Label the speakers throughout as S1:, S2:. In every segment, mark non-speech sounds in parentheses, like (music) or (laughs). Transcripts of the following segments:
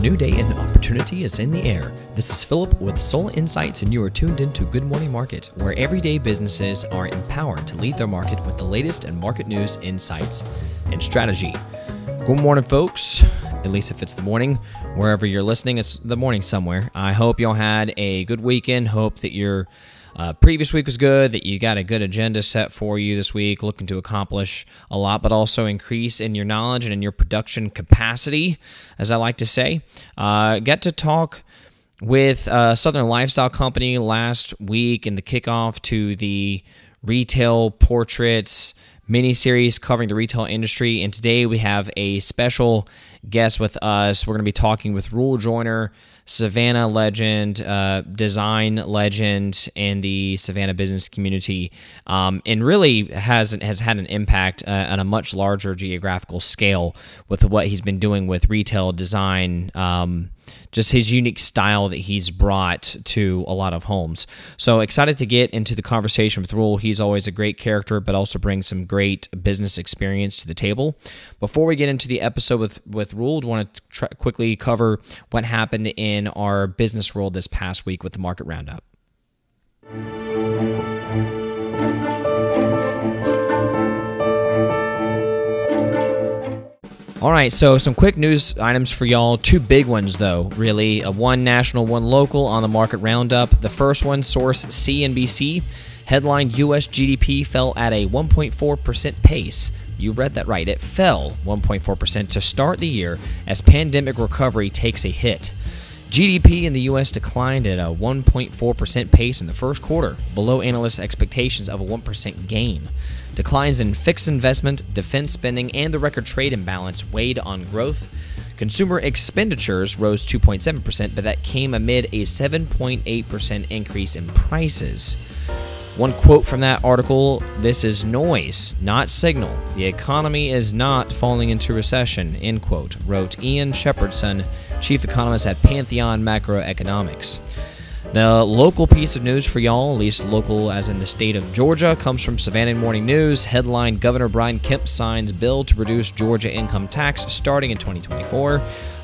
S1: new day and opportunity is in the air. This is Philip with Soul Insights, and you are tuned into Good Morning Market, where everyday businesses are empowered to lead their market with the latest in market news, insights, and strategy. Good morning, folks. At least if it's the morning, wherever you're listening, it's the morning somewhere. I hope y'all had a good weekend. Hope that you're uh, previous week was good, that you got a good agenda set for you this week, looking to accomplish a lot, but also increase in your knowledge and in your production capacity, as I like to say. Uh, get to talk with uh, Southern Lifestyle Company last week in the kickoff to the retail portraits mini series covering the retail industry. And today we have a special guest with us. We're going to be talking with Rule Joyner Savannah legend, uh, design legend in the Savannah business community, um, and really has has had an impact uh, on a much larger geographical scale with what he's been doing with retail design. Um, just his unique style that he's brought to a lot of homes. So excited to get into the conversation with Rule. He's always a great character, but also brings some great business experience to the table. Before we get into the episode with with Rule, I want to quickly cover what happened in our business world this past week with the market roundup. All right, so some quick news items for y'all. Two big ones, though, really. Uh, one national, one local on the market roundup. The first one, source CNBC. Headline U.S. GDP fell at a 1.4% pace. You read that right. It fell 1.4% to start the year as pandemic recovery takes a hit. GDP in the U.S. declined at a 1.4% pace in the first quarter, below analysts' expectations of a 1% gain. Declines in fixed investment, defense spending, and the record trade imbalance weighed on growth. Consumer expenditures rose 2.7%, but that came amid a 7.8% increase in prices. One quote from that article this is noise, not signal. The economy is not falling into recession, end quote, wrote Ian Shepherdson, chief economist at Pantheon Macroeconomics. The local piece of news for y'all, at least local as in the state of Georgia, comes from Savannah Morning News. Headline Governor Brian Kemp signs bill to reduce Georgia income tax starting in 2024.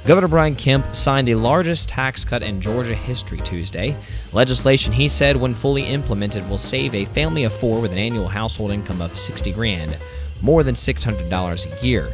S1: Governor Brian Kemp signed the largest tax cut in Georgia history Tuesday. Legislation, he said, when fully implemented, will save a family of four with an annual household income of 60 grand, more than $600 a year.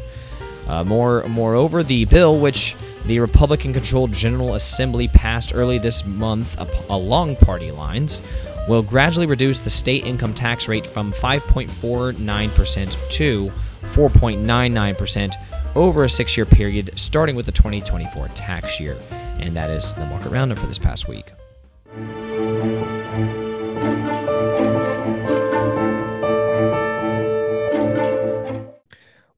S1: Uh, more, moreover, the bill, which the Republican controlled General Assembly passed early this month along party lines will gradually reduce the state income tax rate from 5.49% to 4.99% over a six year period, starting with the 2024 tax year. And that is the market roundup for this past week.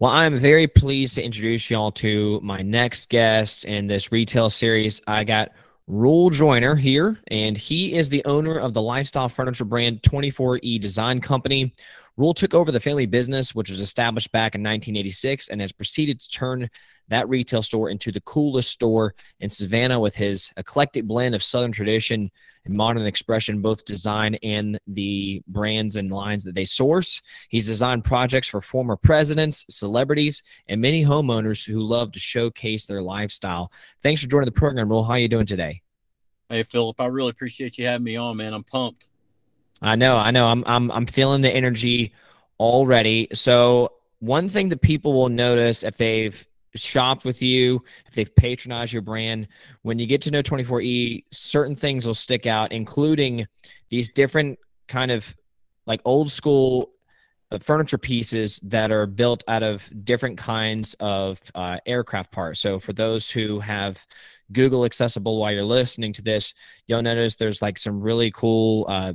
S1: Well, I'm very pleased to introduce y'all to my next guest in this retail series. I got Rule Joiner here, and he is the owner of the lifestyle furniture brand 24E Design Company. Rule took over the family business, which was established back in 1986, and has proceeded to turn that retail store into the coolest store in Savannah with his eclectic blend of Southern tradition modern expression, both design and the brands and lines that they source. He's designed projects for former presidents, celebrities, and many homeowners who love to showcase their lifestyle. Thanks for joining the program, Rule. How are you doing today?
S2: Hey, Philip, I really appreciate you having me on, man. I'm pumped.
S1: I know, I know. I'm, I'm, I'm feeling the energy already. So, one thing that people will notice if they've shopped with you, if they've patronized your brand, when you get to know 24E, certain things will stick out, including these different kind of like old school uh, furniture pieces that are built out of different kinds of uh, aircraft parts. So for those who have Google accessible while you're listening to this, you'll notice there's like some really cool uh,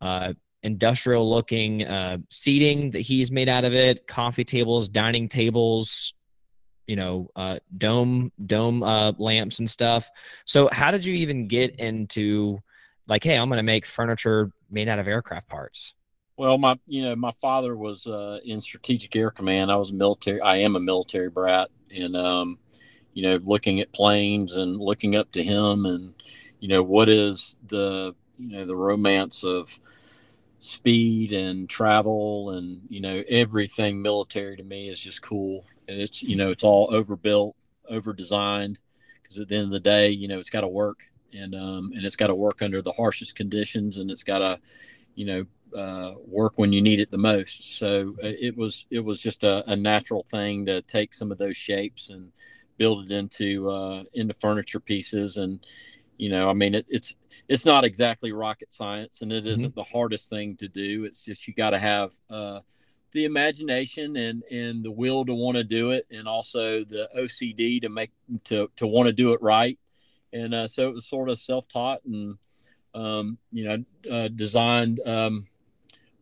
S1: uh, industrial looking uh, seating that he's made out of it, coffee tables, dining tables, you know uh, dome dome uh, lamps and stuff. So how did you even get into like, hey, I'm going to make furniture made out of aircraft parts?
S2: Well, my you know my father was uh, in Strategic Air Command. I was military. I am a military brat, and um, you know, looking at planes and looking up to him, and you know, what is the you know the romance of speed and travel and you know everything military to me is just cool it's you know it's all overbuilt over designed because at the end of the day, you know, it's got to work and um, and it's got to work under the harshest conditions, and it's got to, you know, uh, work when you need it the most. So uh, it was it was just a, a, natural thing to take some of those shapes and build it into uh, into furniture pieces. And you know, I mean, it, it's it's not exactly rocket science, and it mm-hmm. isn't the hardest thing to do. It's just you got to have uh, the imagination and and the will to want to do it, and also the OCD to make to to want to do it right. And uh, so it was sort of self taught and um, you know, uh, designed um,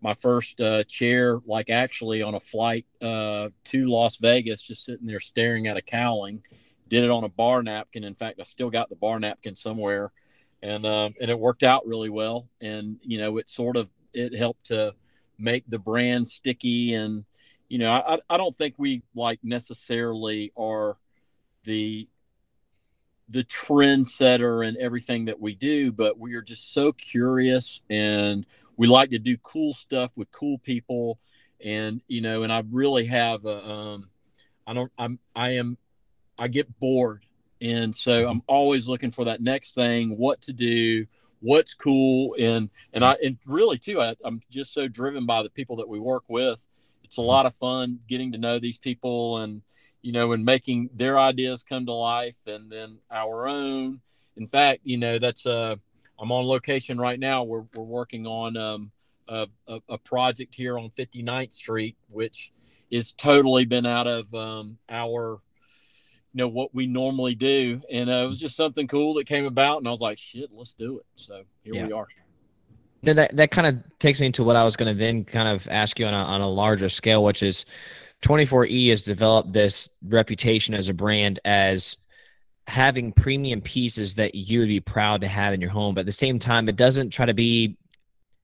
S2: my first uh, chair, like actually on a flight uh, to Las Vegas, just sitting there staring at a cowling. Did it on a bar napkin. In fact, I still got the bar napkin somewhere, and uh, and it worked out really well. And you know, it sort of it helped to make the brand sticky. And you know, I I don't think we like necessarily are the the trendsetter and everything that we do, but we are just so curious and we like to do cool stuff with cool people and you know and i really have a, um i don't i'm i am i get bored and so mm-hmm. i'm always looking for that next thing what to do what's cool. And and i and really too I, i'm just so driven by the people that we work with. It's a lot of fun getting to know these people and you know and making their ideas come to life and then our own. In fact you know that's uh I'm on location right now. We're, we're working on um, a, a, a, project here on 59th Street, which is totally been out of um, our, you know, what we normally do. And uh, it was just something cool that came about. And I was like, shit, let's do it. So here yeah. we are.
S1: No, that, that kind of takes me into what I was going to then kind of ask you on a, on a larger scale, which is 24E has developed this reputation as a brand as having premium pieces that you would be proud to have in your home. But at the same time, it doesn't try to be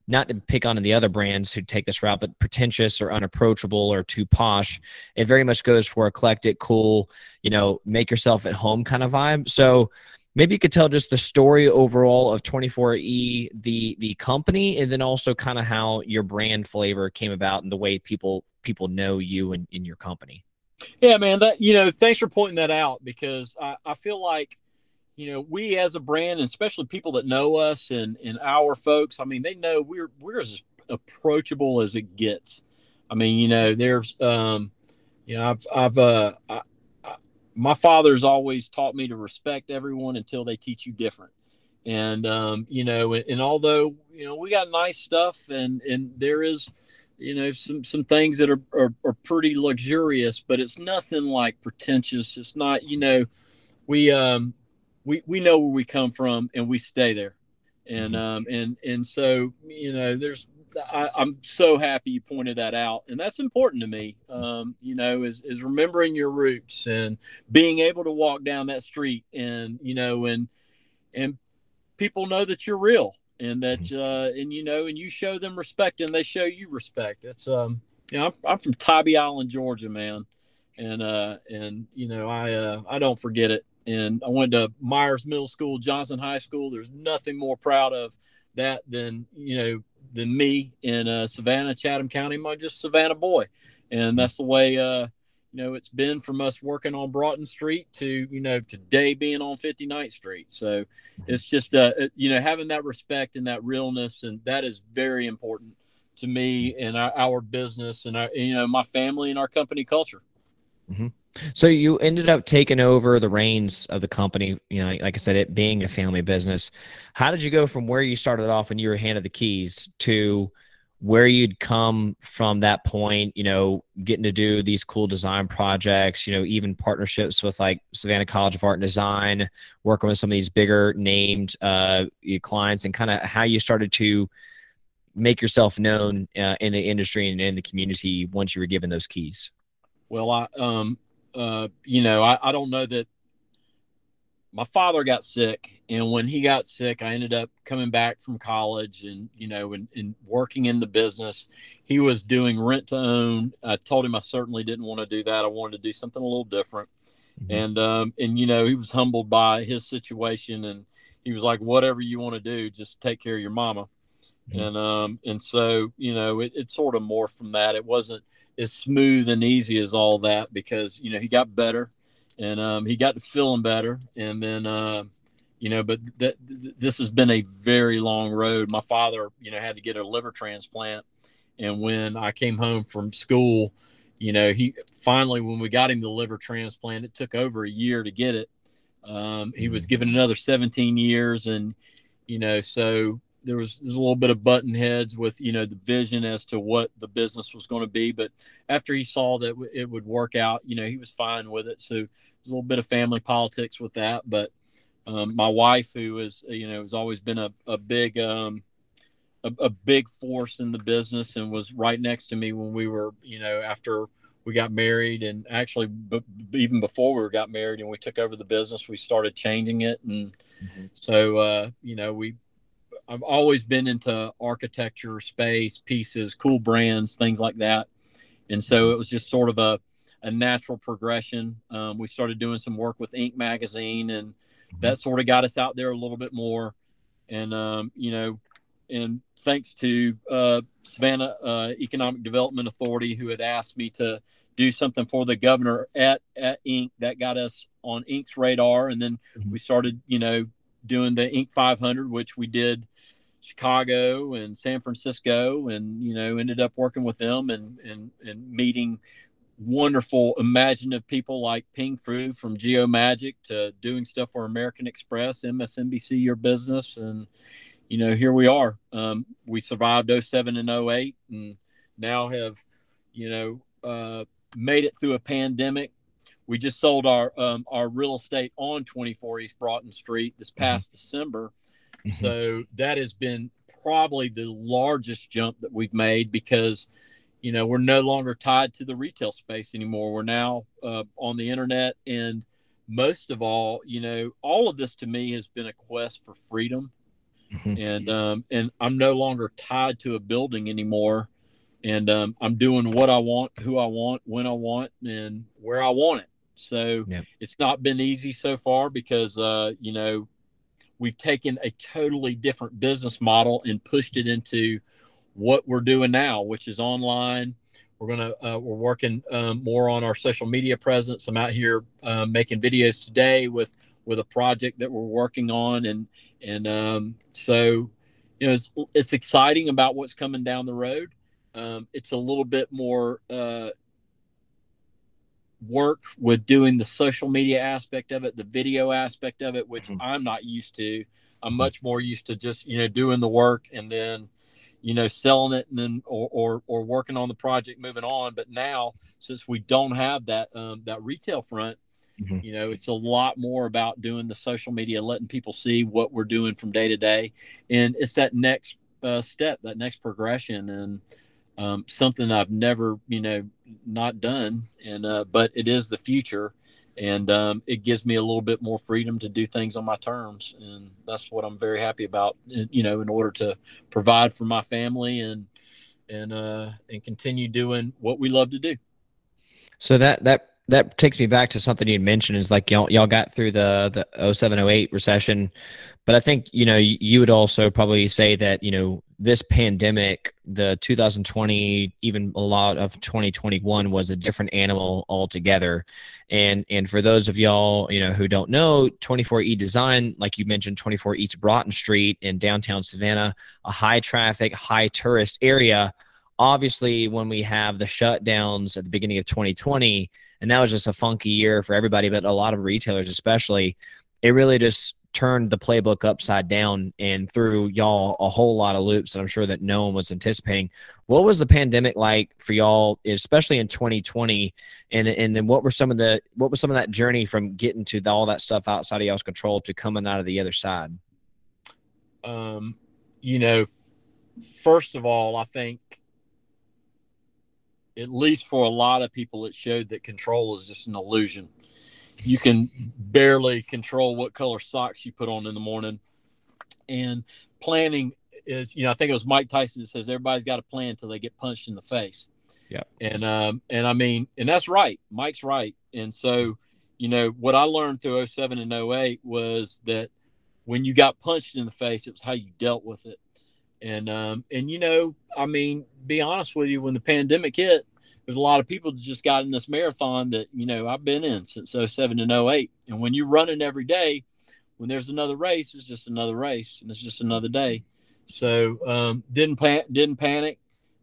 S1: not to pick on the other brands who take this route, but pretentious or unapproachable or too posh. It very much goes for eclectic, cool, you know, make yourself at home kind of vibe. So maybe you could tell just the story overall of 24E, the the company, and then also kind of how your brand flavor came about and the way people people know you and in your company.
S2: Yeah, man. That you know, thanks for pointing that out because I, I feel like you know we as a brand, and especially people that know us and and our folks. I mean, they know we're we're as approachable as it gets. I mean, you know, there's um, you know, I've I've uh, I, I, my father's always taught me to respect everyone until they teach you different. And um, you know, and, and although you know we got nice stuff, and and there is you know some some things that are, are, are pretty luxurious but it's nothing like pretentious it's not you know we um we we know where we come from and we stay there and mm-hmm. um and and so you know there's I, am so happy you pointed that out, and that's important to me. Um, you know, is is remembering your roots and being able to walk down that street, and you know, and and people know that you're real and that mm-hmm. uh, and you know and you show them respect and they show you respect it's um you know i'm, I'm from tybee island georgia man and uh and you know i uh i don't forget it and i went to myers middle school johnson high school there's nothing more proud of that than you know than me in uh, savannah chatham county i'm just savannah boy and mm-hmm. that's the way uh you know it's been from us working on Broughton Street to you know today being on 59th Street. So it's just uh you know having that respect and that realness and that is very important to me and our, our business and our you know my family and our company culture.
S1: Mm-hmm. So you ended up taking over the reins of the company. You know, like I said, it being a family business. How did you go from where you started off when you were handed the keys to where you'd come from that point, you know, getting to do these cool design projects, you know, even partnerships with like Savannah College of Art and Design, working with some of these bigger named uh, clients, and kind of how you started to make yourself known uh, in the industry and in the community once you were given those keys.
S2: Well, I, um, uh, you know, I, I don't know that my father got sick and when he got sick i ended up coming back from college and you know and, and, working in the business. He was doing rent to own. I told him i certainly didn't want to do that. I wanted to do something a little different. Mm-hmm. and um and you know he was humbled by his situation and he was like whatever you want to do just take care of your mama. Mm-hmm. and um and so you know it, it sort of morphed from that. It wasn't as smooth and easy as all that because you know he got better and um, he got to feeling better, and then uh, you know, but th- th- this has been a very long road. My father, you know, had to get a liver transplant, and when I came home from school, you know, he finally when we got him the liver transplant, it took over a year to get it. Um, he was given another 17 years, and you know, so there was, there was a little bit of button heads with you know the vision as to what the business was going to be. But after he saw that it would work out, you know, he was fine with it. So a little bit of family politics with that, but um, my wife, who is you know has always been a, a big um, a, a, big force in the business and was right next to me when we were you know after we got married and actually b- even before we got married and we took over the business we started changing it and mm-hmm. so uh, you know we I've always been into architecture, space, pieces, cool brands, things like that. And so it was just sort of a, a natural progression. Um, we started doing some work with Inc. magazine, and that sort of got us out there a little bit more. And, um, you know, and thanks to uh, Savannah uh, Economic Development Authority, who had asked me to do something for the governor at, at Inc. that got us on Inc's radar. And then mm-hmm. we started, you know, doing the Inc. 500, which we did Chicago and San Francisco, and you know ended up working with them and and and meeting wonderful, imaginative people like Ping Fu from Geomagic to doing stuff for American Express, MSNBC, Your Business, and you know here we are. Um, we survived 07 and 08, and now have you know uh, made it through a pandemic. We just sold our um, our real estate on 24 East Broughton Street this mm-hmm. past mm-hmm. December Mm-hmm. So that has been probably the largest jump that we've made because, you know, we're no longer tied to the retail space anymore. We're now uh, on the internet. And most of all, you know, all of this to me has been a quest for freedom. Mm-hmm. And, um, and I'm no longer tied to a building anymore. And um, I'm doing what I want, who I want, when I want, and where I want it. So yep. it's not been easy so far because, uh, you know, we've taken a totally different business model and pushed it into what we're doing now, which is online. We're gonna uh, we're working um, more on our social media presence. I'm out here um, making videos today with with a project that we're working on, and and um, so you know it's, it's exciting about what's coming down the road. Um, it's a little bit more uh, work with doing the social media aspect of it, the video aspect of it, which mm-hmm. I'm not used to. I'm mm-hmm. much more used to just you know doing the work and then you know selling it and then or or, or working on the project, moving on. But now since we don't have that um, that retail front, mm-hmm. you know it's a lot more about doing the social media, letting people see what we're doing from day to day, and it's that next uh, step, that next progression, and um, something I've never, you know, not done. And uh, but it is the future, and um, it gives me a little bit more freedom to do things on my terms, and that's what I'm very happy about. You know, in order to provide for my family and and uh, and continue doing what we love to do.
S1: So that that that takes me back to something you mentioned is like y'all y'all got through the the 07 08 recession. But i think you know you would also probably say that you know this pandemic the 2020 even a lot of 2021 was a different animal altogether. And and for those of y'all you know who don't know 24e design like you mentioned 24 east broughton street in downtown savannah a high traffic high tourist area. Obviously when we have the shutdowns at the beginning of 2020 and that was just a funky year for everybody but a lot of retailers especially it really just turned the playbook upside down and threw y'all a whole lot of loops that i'm sure that no one was anticipating. What was the pandemic like for y'all especially in 2020 and and then what were some of the what was some of that journey from getting to the, all that stuff outside of y'all's control to coming out of the other side?
S2: Um you know first of all i think at least for a lot of people, it showed that control is just an illusion. You can barely control what color socks you put on in the morning. And planning is, you know, I think it was Mike Tyson that says everybody's got a plan until they get punched in the face.
S1: Yeah.
S2: And um, and I mean, and that's right. Mike's right. And so, you know, what I learned through 07 and 08 was that when you got punched in the face, it was how you dealt with it. And um, and you know, I mean, be honest with you, when the pandemic hit, there's a lot of people that just got in this marathon that you know I've been in since 07 and 08. And when you're running every day, when there's another race, it's just another race, and it's just another day. So um, didn't plan, didn't panic.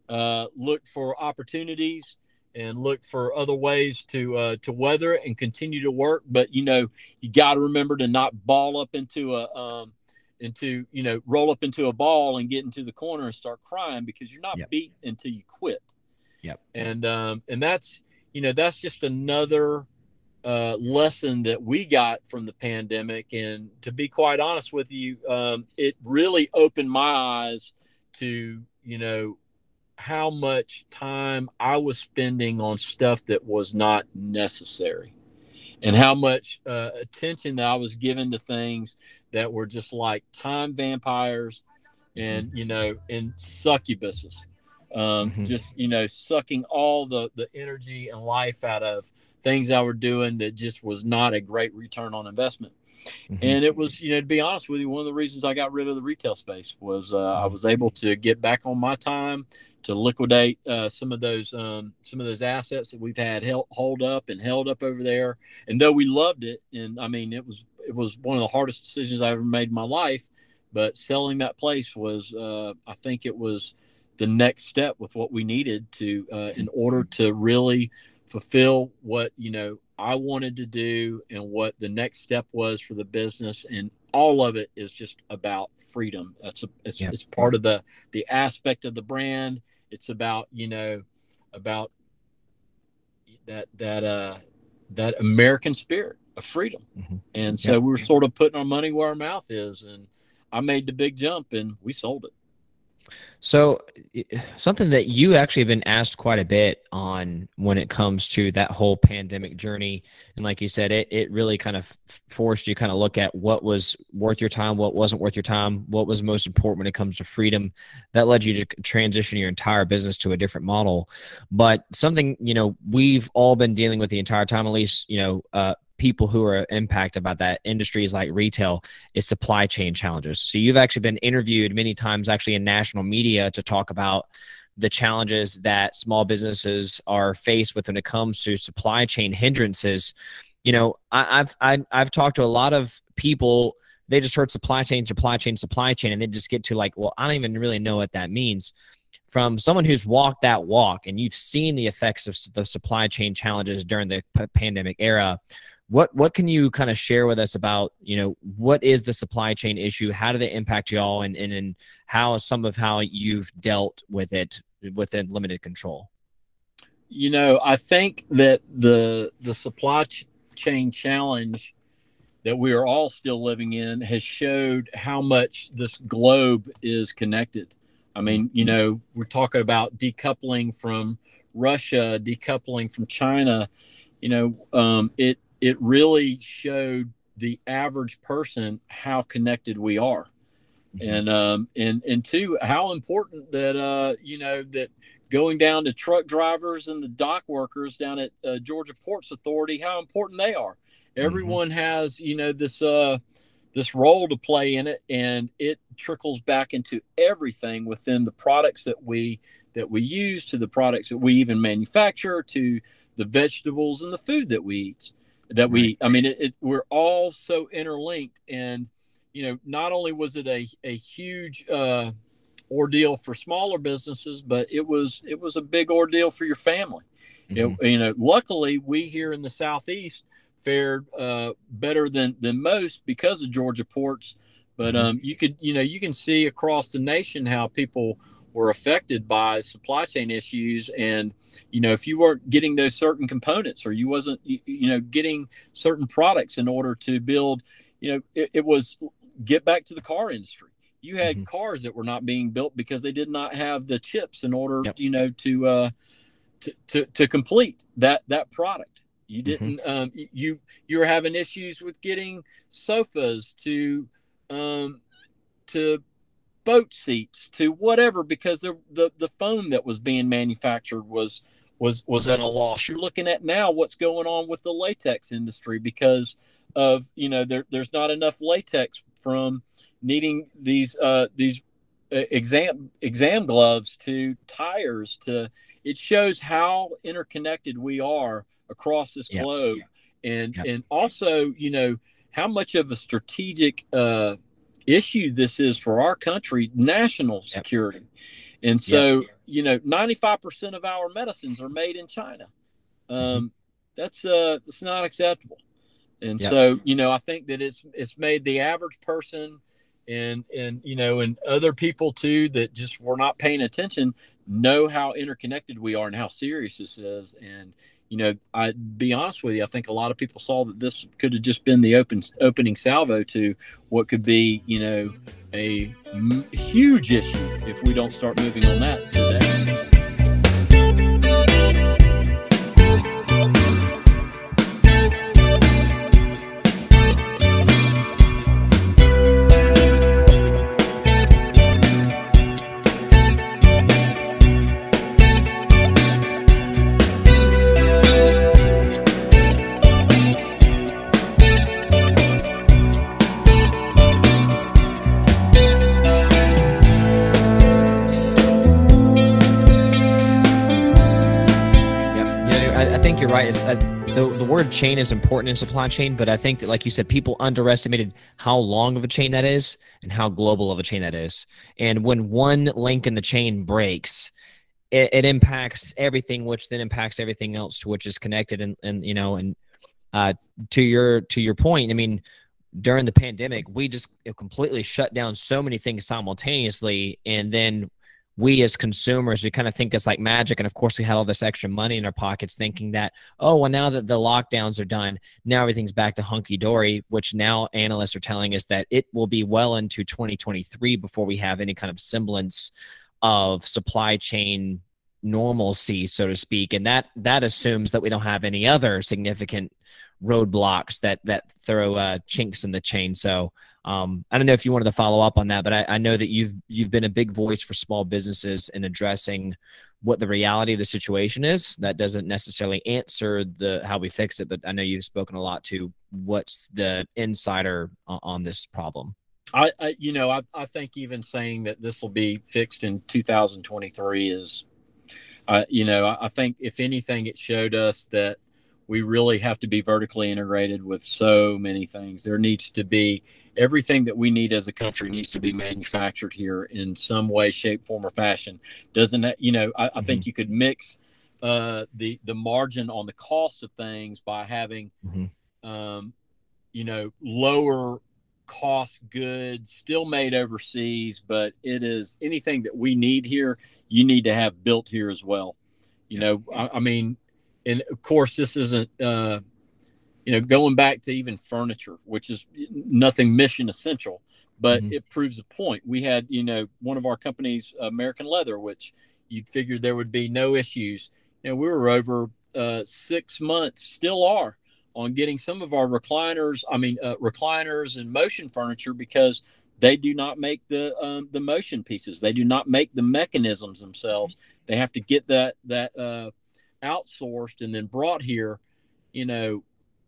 S2: Uh, looked for opportunities and look for other ways to uh, to weather it and continue to work. But you know, you got to remember to not ball up into a um, into you know roll up into a ball and get into the corner and start crying because you're not yep. beat until you quit.
S1: Yep.
S2: And um, and that's you know that's just another uh, lesson that we got from the pandemic. And to be quite honest with you, um, it really opened my eyes to you know how much time I was spending on stuff that was not necessary and how much uh, attention that I was giving to things that were just like time vampires and, mm-hmm. you know, and succubuses. Um, mm-hmm. Just, you know, sucking all the, the energy and life out of things I were doing that just was not a great return on investment. Mm-hmm. And it was, you know, to be honest with you, one of the reasons I got rid of the retail space was uh, I mm-hmm. was able to get back on my time to liquidate uh, some of those um, some of those assets that we've had held, hold up and held up over there. And though we loved it, and I mean, it was it was one of the hardest decisions I ever made in my life. But selling that place was, uh, I think, it was the next step with what we needed to uh, in order to really fulfill what you know I wanted to do and what the next step was for the business and all of it is just about freedom that's a, it's, yep. it's part of the the aspect of the brand it's about you know about that that uh that American spirit of freedom. Mm-hmm. And so we were sort of putting our money where our mouth is and I made the big jump and we sold it.
S1: So, something that you actually have been asked quite a bit on when it comes to that whole pandemic journey, and like you said, it it really kind of forced you kind of look at what was worth your time, what wasn't worth your time, what was most important when it comes to freedom. That led you to transition your entire business to a different model. But something you know we've all been dealing with the entire time, at least you know uh, people who are impacted by that industries like retail is supply chain challenges. So you've actually been interviewed many times actually in national media to talk about the challenges that small businesses are faced with when it comes to supply chain hindrances. You know, I, I've I, have i have talked to a lot of people. They just heard supply chain, supply chain, supply chain, and they just get to like, well, I don't even really know what that means. From someone who's walked that walk and you've seen the effects of the supply chain challenges during the pandemic era, what what can you kind of share with us about you know what is the supply chain issue? How do they impact y'all and and, and how some of how you've dealt with it within limited control?
S2: You know i think that the the supply ch- chain challenge that we are all still living in has showed how much this globe is connected. I mean you know we're talking about decoupling from russia decoupling from china. You know um, it it really showed the average person how connected we are. Mm-hmm. And um and and two, how important that uh you know that going down to truck drivers and the dock workers down at uh, Georgia Ports Authority, how important they are. Mm-hmm. Everyone mm-hmm. has you know this uh this role to play in it, and it trickles back into everything within the products that we that we use, to the products that we even manufacture, to the vegetables and the food that we eat that we i mean it, it, we're all so interlinked and you know not only was it a, a huge uh, ordeal for smaller businesses but it was it was a big ordeal for your family mm-hmm. it, you know luckily we here in the southeast fared uh, better than than most because of georgia ports but mm-hmm. um, you could you know you can see across the nation how people were affected by supply chain issues and you know if you weren't getting those certain components or you wasn't you, you know getting certain products in order to build you know it, it was get back to the car industry you had mm-hmm. cars that were not being built because they did not have the chips in order yep. you know to uh to, to to complete that that product you mm-hmm. didn't mm-hmm. um you you were having issues with getting sofas to um to boat seats to whatever because the, the the foam that was being manufactured was was was at a loss. You're looking at now what's going on with the latex industry because of you know there, there's not enough latex from needing these uh, these uh, exam exam gloves to tires to it shows how interconnected we are across this
S1: Yep.
S2: globe, and
S1: Yep.
S2: and also you know how much of a strategic uh, issue this is for our country, national security. And so, you know, 95% of our medicines are made in China. Um, That's uh, it's not acceptable. And
S1: Yep.
S2: so, you know, I think that it's it's made the average person and and you know and other people too that just were not paying attention know how interconnected we are and how serious this is and you know i be honest with you i think a lot of people saw that this could have just been the open opening salvo to what could be you know a m- huge issue if we don't start moving on that today
S1: the, the word chain is important in supply chain, but I think that, like you said, people underestimated how long of a chain that is and how global of a chain that is. And when one link in the chain breaks, it, it impacts everything, which then impacts everything else to which is connected. And, and you know, and uh, to your to your point, I mean, during the pandemic, we just completely shut down so many things simultaneously, and then we as consumers we kind of think it's like magic and of course we had all this extra money in our pockets thinking that oh well now that the lockdowns are done now everything's back to hunky-dory which now analysts are telling us that it will be well into 2023 before we have any kind of semblance of supply chain normalcy so to speak and that that assumes that we don't have any other significant roadblocks that that throw uh, chinks in the chain. So um, I don't know if you wanted to follow up on that, but I, I know that you've you've been a big voice for small businesses in addressing what the reality of the situation is. That doesn't necessarily answer the how we fix it, but I know you've spoken a lot to what's the insider on, on this problem.
S2: I, I you know, I, I think even saying that this will be fixed in 2023 is, uh, you know, I, I think if anything, it showed us that we really have to be vertically integrated with so many things. There needs to be everything that we need as a country needs to be manufactured here in some way, shape, form, or fashion. Doesn't that, you know, I, I think you could mix uh, the the margin on the cost of things by having,
S1: Mhm.
S2: um, you know, lower cost goods still made overseas, but it is anything that we need here, you need to have built here as well. You know, I, I mean, and of course, this isn't, uh, you know, going back to even furniture, which is nothing mission essential, but
S1: Mhm.
S2: it proves a point. We had, you know, one of our companies, American Leather, which you'd figured there would be no issues. And we were over uh, six months, still are, on getting some of our recliners. I mean, uh, recliners and motion furniture because they do not make the um, the motion pieces. They do not make the mechanisms themselves. They have to get that that uh, outsourced and then brought here. You know,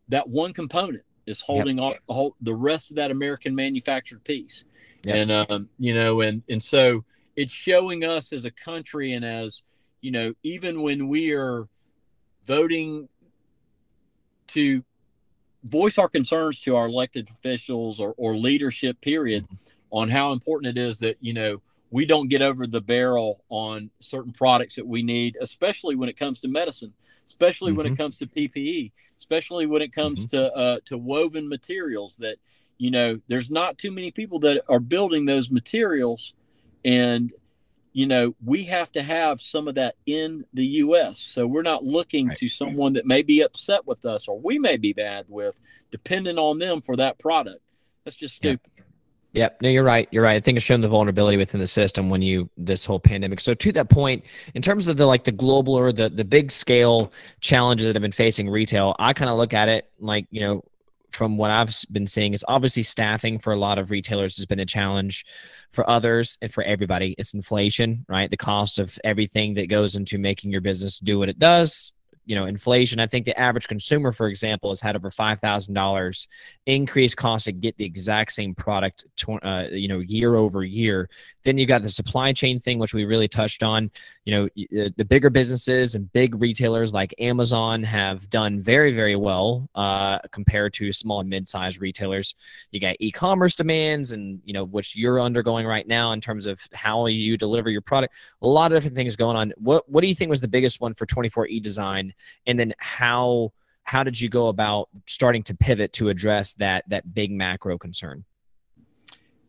S2: that one component is holding all, all the rest of that American manufactured piece.
S1: Yep.
S2: And um, you know, and and so it's showing us as a country and as you know, even when we are voting to voice our concerns to our elected officials or, or leadership period on how important it is that you know we don't get over the barrel on certain products that we need especially when it comes to medicine especially when it comes to ppe especially when it comes to uh, to woven materials that you know there's not too many people that are building those materials. And you know we have to have some of that in the us so we're not looking
S1: Right.
S2: to someone that may be upset with us or we may be bad with depending on them for that product. That's just
S1: Yeah. Yep. No, you're right. You're right. I think it's shown the vulnerability within the system when you this whole pandemic. So to that point, in terms of the like the global or the the big scale challenges that have been facing retail, I kind of look at it like you know from what I've been seeing is obviously staffing for a lot of retailers has been a challenge. For others and for everybody, it's inflation, right? The cost of everything that goes into making your business do what it does you know inflation. I think the average consumer, for example, has had over five thousand dollars increased cost to get the exact same product, uh, you know, year over year. Then you got the supply chain thing, which we really touched on. You know, uh, the bigger businesses and big retailers like Amazon have done very, very well uh, compared to small and mid-sized retailers. You got e-commerce demands, and you know, which you're undergoing right now in terms of how you deliver your product. A lot of different things going on. What What do you think was the biggest one for 24E Design, and then how? How did you go about starting to pivot to address that that big macro concern?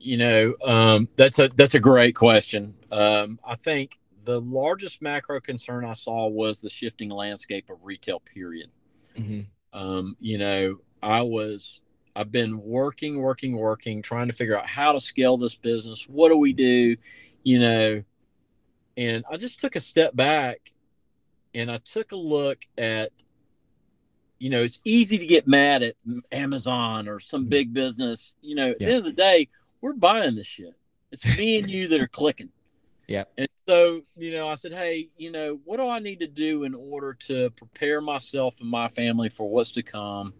S2: You know, um, that's a that's a great question. Um, I think the largest macro concern I saw was the shifting landscape of retail. Period. Mm-hmm. Um, you know, I was I've been working, working, working, trying to figure out how to scale this business. What do we do? You know, and I just took a step back and I took a look at you know, it's easy to get mad at Amazon or some mm-hmm. big business. You know, at yeah. the end of the day, we're buying this shit. It's me and you that are clicking. (laughs)
S1: Yeah.
S2: And so, you know, I said, hey, you know, what do I need to do in order to prepare myself and my family for what's to come?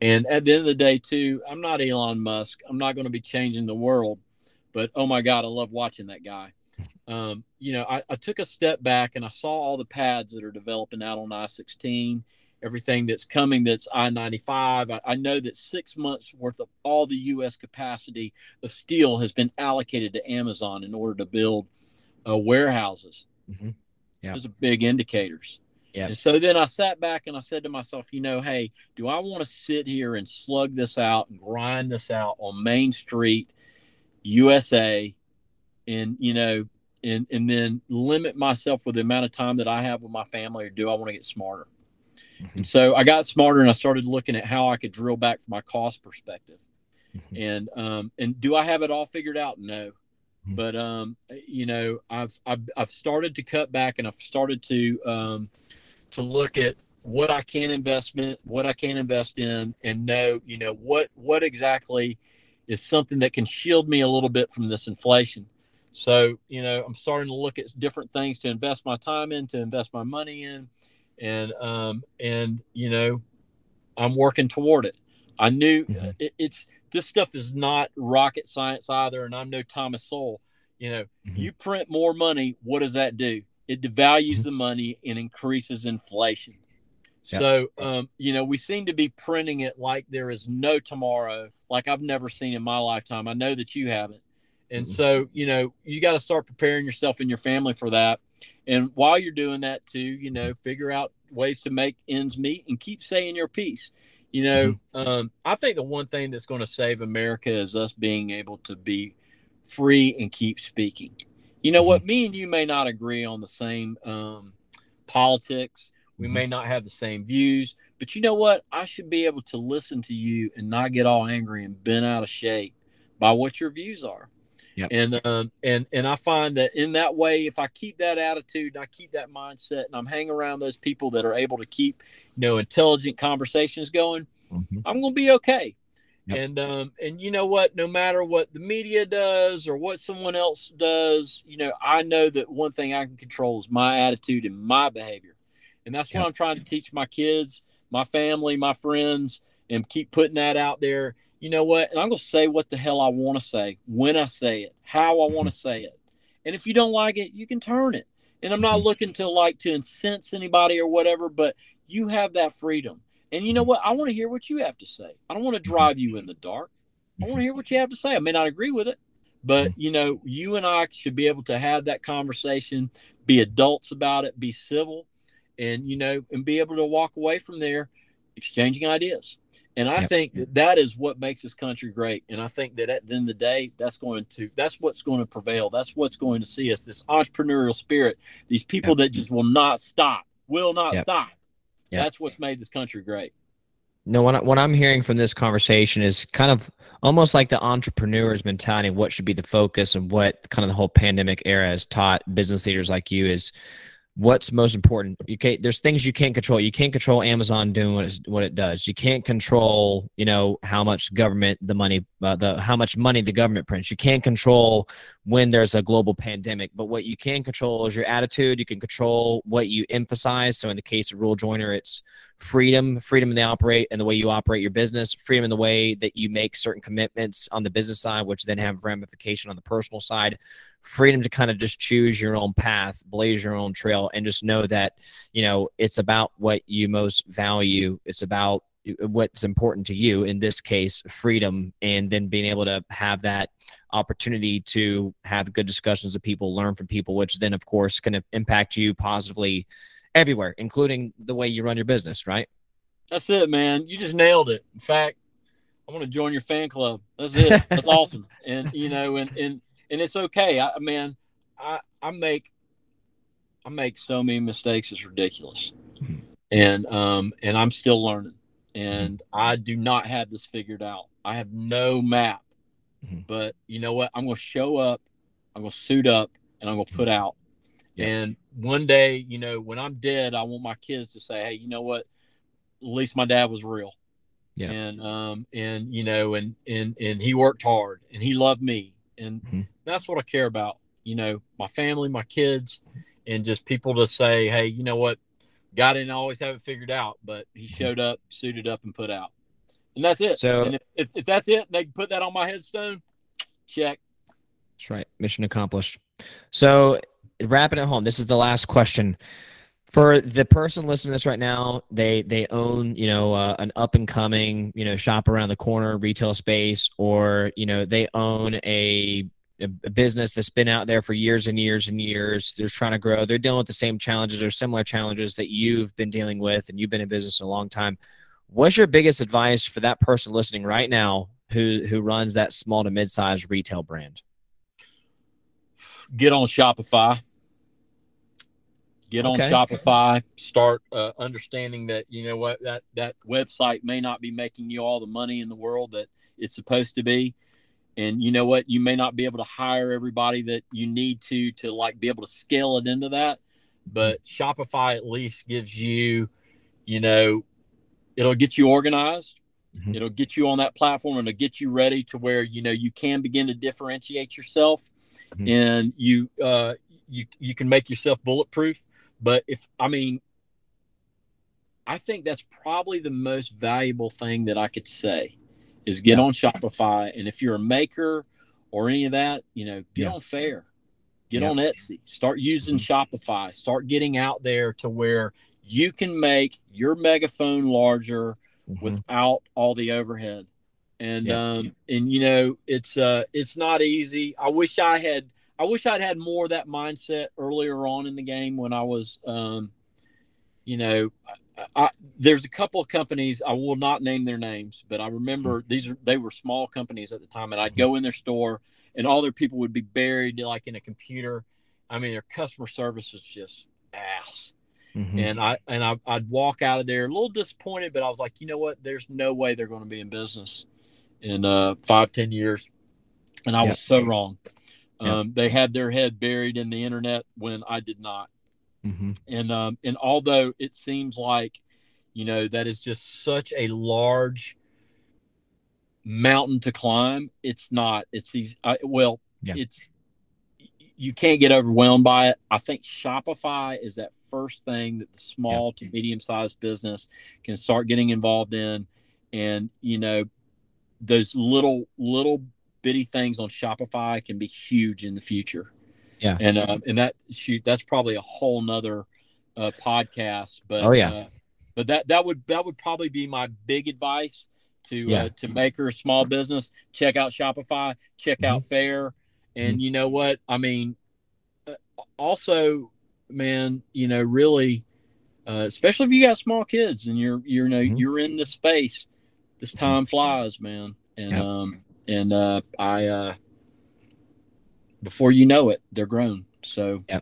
S2: And at the end of the day, too, I'm not Elon Musk. I'm not going to be changing the world, but oh my God, I love watching that guy. (laughs) Um, you know, I, I took a step back and I saw all the pads that are developing out on I 16 everything that's coming that's I 95. I, I, know that six months worth of all the U.S. capacity of steel has been allocated to Amazon in order to build uh, warehouses. Mm-hmm. Yeah. Those are big indicators. Yeah. And so then I sat back and I said to myself, you know, hey, do I want to sit here and slug this out and grind this out on Main Street, USA, and, you know, and, and then limit myself with the amount of time that I have with my family, or do I want to get smarter? Mm-hmm. And so I got smarter and I started looking at how I could drill back from my cost perspective. Mm-hmm. And um, and do I have it all figured out? No. Mm-hmm. But um, you know, I've, I've I've started to cut back and I've started to um, to look at what I can investment, what I can invest in, and know, you know, what what exactly is something that can shield me a little bit from this inflation. So, you know, I'm starting to look at different things to invest my time in, to invest my money in, and um, and you know, I'm working toward it. I knew mm-hmm. it, it's this stuff is not rocket science either, and I'm no Thomas Sowell. You know, mm-hmm. you print more money, what does that do? It devalues mm-hmm. the money and increases inflation. Yep. So, um, you know, we seem to be printing it like there is no tomorrow, like I've never seen in my lifetime. I know that you haven't. And mm-hmm. so, you know, you got to start preparing yourself and your family for that. And while you're doing that, too, you know, figure out ways to make ends meet and keep saying your piece. You know, mm-hmm. um, I think the one thing that's going to save America is us being able to be free and keep speaking. You know mm-hmm. what? Me and you may not agree on the same um, politics. We mm-hmm. may not have the same views, but you know what? I should be able to listen to you and not get all angry and bent out of shape by what your views are. Yep. And um, and and I find that in that way, if I keep that attitude and I keep that mindset, and I'm hanging around those people that are able to keep, you know, intelligent conversations going, mm-hmm. I'm going to be okay. Yep. And um, and you know what? No matter what the media does or what someone else does, you know, I know that one thing I can control is my attitude and my behavior, and that's yep. what I'm trying to teach my kids, my family, my friends, and keep putting that out there you know what? And I'm going to say what the hell I want to say, when I say it, how I want to say it. And if you don't like it, you can turn it. And I'm not mm-hmm. looking to like to incense anybody or whatever, but you have that freedom. And you know what? I want to hear what you have to say. I don't want to mm-hmm. drive you in the dark. I want to hear what you have to say. I may not agree with it, but mm-hmm. you know, you and I should be able to have that conversation, be adults about it, be civil, and you know, and be able to walk away from there exchanging ideas. And I yep. think that that is what makes this country great. And I think that at the end of the day, that's going to that's what's going to prevail. That's what's going to see us this entrepreneurial spirit. These people yep. that just will not stop, will not yep. stop. That's what's made this country great.
S1: No, what, I, what I'm hearing from this conversation is kind of almost like the entrepreneur's mentality. What should be the focus and what kind of the whole pandemic era has taught business leaders like you is what's most important. You can't there's things you can't control. You can't control amazon doing what, it's, what it does. You can't control you know how much government the money uh, the how much money the government prints. You can't control when there's a global pandemic but what you can control is your attitude. You can control what you emphasize. So in the case of rule joiner it's freedom freedom in the operate and the way you operate your business freedom in the way that you make certain commitments on the business side which then have ramification on the personal side freedom to kind of just choose your own path, blaze your own trail, and just know that, you know, it's about what you most value. It's about uh, what's important to you, in this case, freedom, and then being able to have that opportunity to have good discussions with people, learn from people, which then, of course, can impact you positively everywhere, including the way you run your business, right?
S2: That's it, man. You just nailed it. In fact, I want to join your fan club. That's it. That's awesome. (laughs) And you know, and and and it's okay. I man, I I make I make so many mistakes. It's ridiculous, and um and I'm still learning, and. I do not have this figured out. I have no map, mm-hmm. but you know what? I'm going to show up. I'm going to suit up, and I'm going to put mm-hmm. out. Yeah. And one day, you know, when I'm dead, I want my kids to say, "Hey, you know what? At least my dad was real." Yeah. And um and you know and and and he worked hard and he loved me and mm-hmm. that's what I care about. You know, my family, my kids, and just people to say, hey, you know what, God didn't always have it figured out, but he mm-hmm. showed up, suited up, and put out, and that's it. So if, if, if that's it, they put that on my headstone. Check.
S1: That's right. Mission accomplished. So wrapping it home, this is the last question. For the person listening to this right now they they own you know uh, an up and coming you know shop around the corner retail space or you know they own a, a business that's been out there for years and years and years. They're trying to grow. They're dealing with the same challenges or similar challenges that you've been dealing with and you've been in business a long time. What's your biggest advice for that person listening right now who who runs that small to mid-sized retail brand
S2: get on shopify. Get okay. on Shopify, start uh, understanding that you know what that that website may not be making you all the money in the world that it's supposed to be, and you know what you may not be able to hire everybody that you need to to like be able to scale it into that, but Shopify at least gives you, you know, it'll get you organized. Mm-hmm. It'll get you on that platform. And it'll get you ready to where you know you can begin to differentiate yourself, mm-hmm. and you uh, you you can make yourself bulletproof but if I mean, I think that's probably the most valuable thing that I could say is get yeah. on Shopify. And if you're a maker or any of that, you know, get yeah. on Faire, get yeah. on Etsy, start using mm-hmm. Shopify, start getting out there to where you can make your megaphone larger mm-hmm. without all the overhead. And um and you know it's uh it's not easy. I wish I had I wish I'd had more of that mindset earlier on in the game when I was, um, you know, I, I, there's a couple of companies I will not name their names, but I remember hmm. these are they were small companies at the time, and I'd go in their store and all their people would be buried like in a computer. I mean, their customer service was just ass. Mm-hmm. And I and I, I'd walk out of there a little disappointed, but I was like, you know what? There's no way they're going to be in business in uh, five, ten years, and I was so wrong. Um, They had their head buried in the internet when I did not. Mm-hmm. And um, and although it seems like, you know, that is just such a large mountain to climb, it's not. It's these. I, well, yeah. it's you can't get overwhelmed by it. I think Shopify is that first thing that the small to medium sized business can start getting involved in, and you know, those little little bitty things on Shopify can be huge in the future.
S1: Yeah.
S2: And, uh, and that shoot, that's probably a whole nother uh, podcast, but,
S1: oh yeah,
S2: uh, but that, that would, that would probably be my big advice to, yeah. uh, to make her a small business, check out Shopify, check mm-hmm. out Faire. And mm-hmm. you know what? I mean, uh, also, man, you know, really, uh, especially if you got small kids and you're, you're, you know, mm-hmm. you're in the space, this time flies, man. And, yep. um, and uh, I uh, before you know it, they're grown. So
S1: yeah.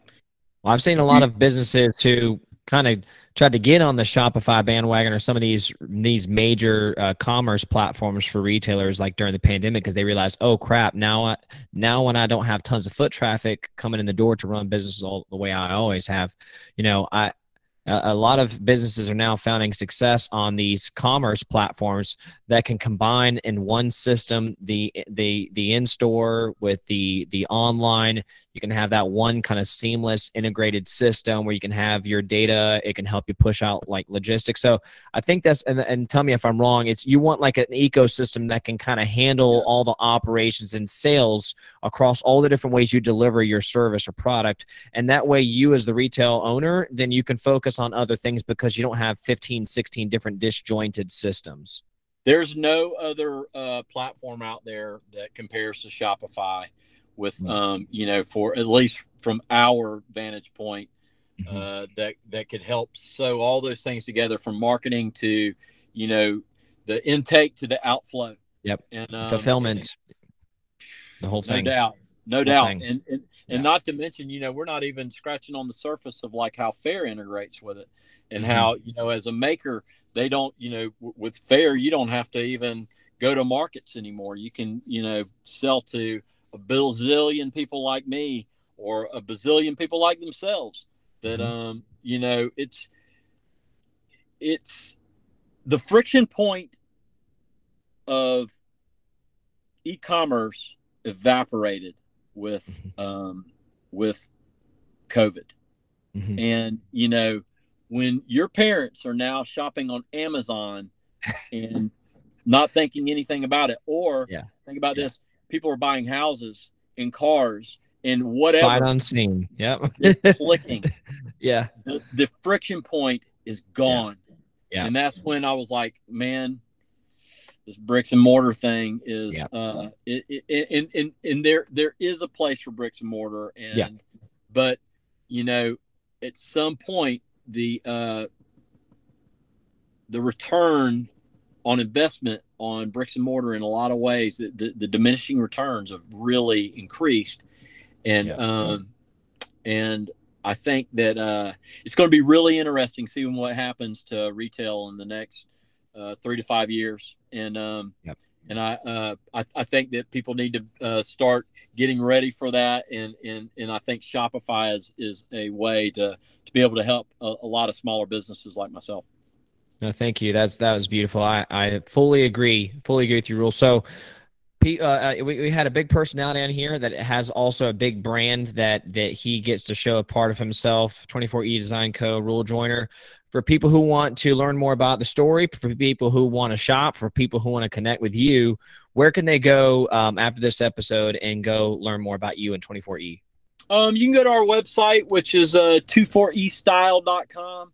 S1: Well, I've seen a lot of businesses who kind of tried to get on the Shopify bandwagon or some of these these major uh, commerce platforms for retailers, like during the pandemic, because they realized, oh crap, now I, now when I don't have tons of foot traffic coming in the door to run businesses all the way I always have, you know, I Uh, a lot of businesses are now founding success on these commerce platforms that can combine in one system the the the in store with the the online. You can have that one kind of seamless integrated system where you can have your data. It can help you push out like logistics. So i think that's and, and tell me if i'm wrong it's you want like an ecosystem that can kind of handle yes. all the operations and sales across all the different ways you deliver your service or product. And that way you as the retail owner then you can focus on other things because you don't have 15 16 different disjointed systems
S2: there's no other uh, platform out there that compares to Shopify with, mm-hmm. um, you know, for at least from our vantage point, mm-hmm. uh, that that could help sew all those things together from marketing to, you know, the intake to the outflow.
S1: Yep. And um, fulfillment. And, the whole thing.
S2: No doubt. No doubt. And and, and yeah. not to mention, you know, we're not even scratching on the surface of like how Faire integrates with it and mm-hmm. how, you know, as a maker, they don't you know w- with Faire, you don't have to even go to markets anymore you can you know sell to a bazillion people like me or a bazillion people like themselves that mm-hmm. um you know it's it's the friction point of e-commerce evaporated with mm-hmm. um with covid mm-hmm. and you know when your parents are now shopping on Amazon and (laughs) not thinking anything about it, or yeah. think about yeah. this: people are buying houses and cars and whatever.
S1: Sight unseen. Yep. (laughs)
S2: clicking.
S1: yeah.
S2: The, the, friction point is gone. Yeah. yeah. And that's when I was like, man, this bricks and mortar thing is yeah. uh it, it, and, and and there there is a place for bricks and mortar and yeah. but you know at some point the uh, the return on investment on bricks and mortar in a lot of ways the, the, the diminishing returns have really increased and yeah. um, and I think that uh, it's going to be really interesting seeing what happens to retail in the next uh, three to five years and um, yep and I, uh, I, I think that people need to uh, start getting ready for that, and and and I think Shopify is is a way to to be able to help a, a lot of smaller businesses like myself.
S1: No, thank you. That's that was beautiful. I I fully agree. Fully agree with your Ruel. So. Uh, uh, we, we had a big personality on here that has also a big brand that that he gets to show a part of himself 24e design co Ruel Joyner for people who want to learn more about the story, for people who want to shop, for people who want to connect with you, where can they go um, after this episode and go learn more about you and 24E?
S2: Um, you can go to our website, which is uh, 24estyle.com,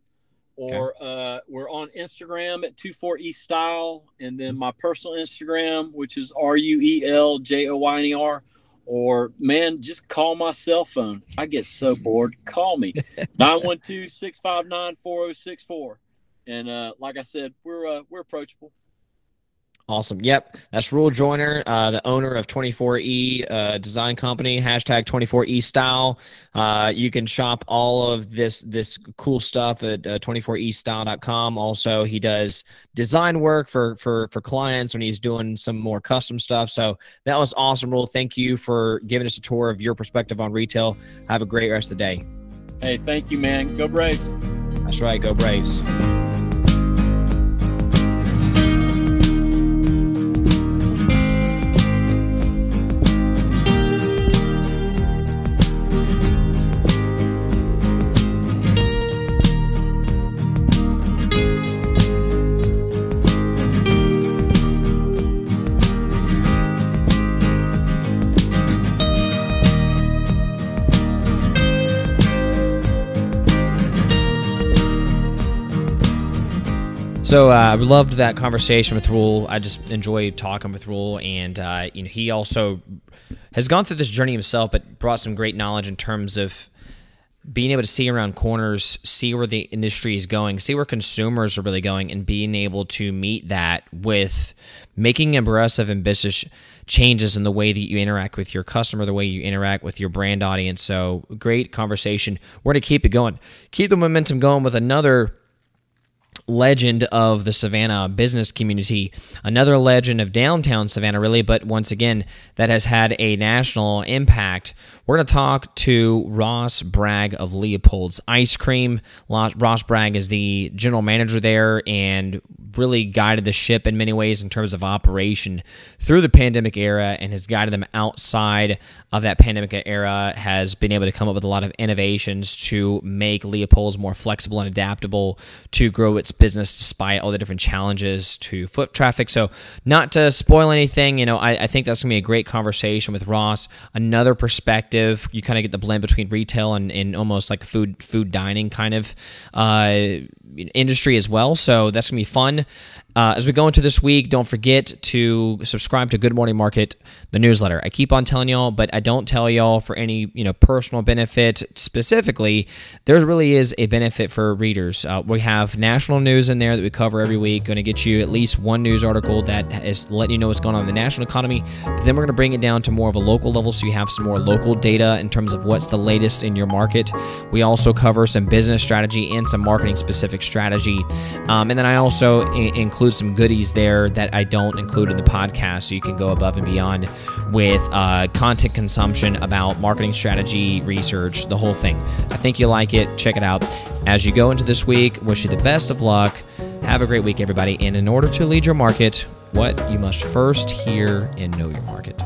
S2: or okay. uh, we're on Instagram at 24estyle, and then my personal Instagram, which is R U E L J O Y N E R or man, just call my cell phone. I get so (laughs) bored. Call me 912 659 4064. And uh, like I said, we're uh, we're approachable.
S1: Awesome. Yep. That's Ruel Joyner, uh, the owner of 24E uh, Design Company, hashtag 24E Style. Uh, you can shop all of this this cool stuff at uh, 24estyle.com. Also, he does design work for, for, for clients when he's doing some more custom stuff. So that was awesome, Ruel. Thank you for giving us a tour of your perspective on retail. Have a great rest of the day.
S2: Hey, thank you, man. Go Braves.
S1: That's right. Go Braves. So uh, I loved that conversation with Ruel. I just enjoy talking with Ruel, and uh, you know he also has gone through this journey himself, but brought some great knowledge in terms of being able to see around corners, see where the industry is going, see where consumers are really going, and being able to meet that with making aggressive, ambitious changes in the way that you interact with your customer, the way you interact with your brand audience. So, great conversation. We're to keep it going, keep the momentum going with another legend of the Savannah business community, another legend of downtown Savannah, really, but once again, that has had a national impact. We're going to talk to Ross Bragg of Leopold's Ice Cream. Ross Bragg is the general manager there and really guided the ship in many ways in terms of operation through the pandemic era and has guided them outside of that pandemic era, has been able to come up with a lot of innovations to make Leopold's more flexible and adaptable to grow its business despite all the different challenges to foot traffic. So, not to spoil anything, you know, I, I think that's to be a great conversation with Ross. Another perspective, you kind of get the blend between retail and, and almost like food food dining kind of uh, industry as well. So that's gonna be fun. Uh, as we go into this week, don't forget to subscribe to Good Morning Market, the newsletter. I keep on telling y'all, but I don't tell y'all for any you know personal benefit specifically. There really is a benefit for readers. Uh, we have national news in there that we cover every week. Going to get you at least one news article that is letting you know what's going on in the national economy. But then we're going to bring it down to more of a local level, so you have some more local data in terms of what's the latest in your market. We also cover some business strategy and some marketing specific strategy, um, and then I also include include some goodies there that I don't include in the podcast, so you can go above and beyond with uh, content consumption about marketing strategy, research, the whole thing. I think you'll like it. Check it out. As you go into this week, wish you the best of luck. Have a great week, everybody. And in order to lead your market, what you must first hear and know your market.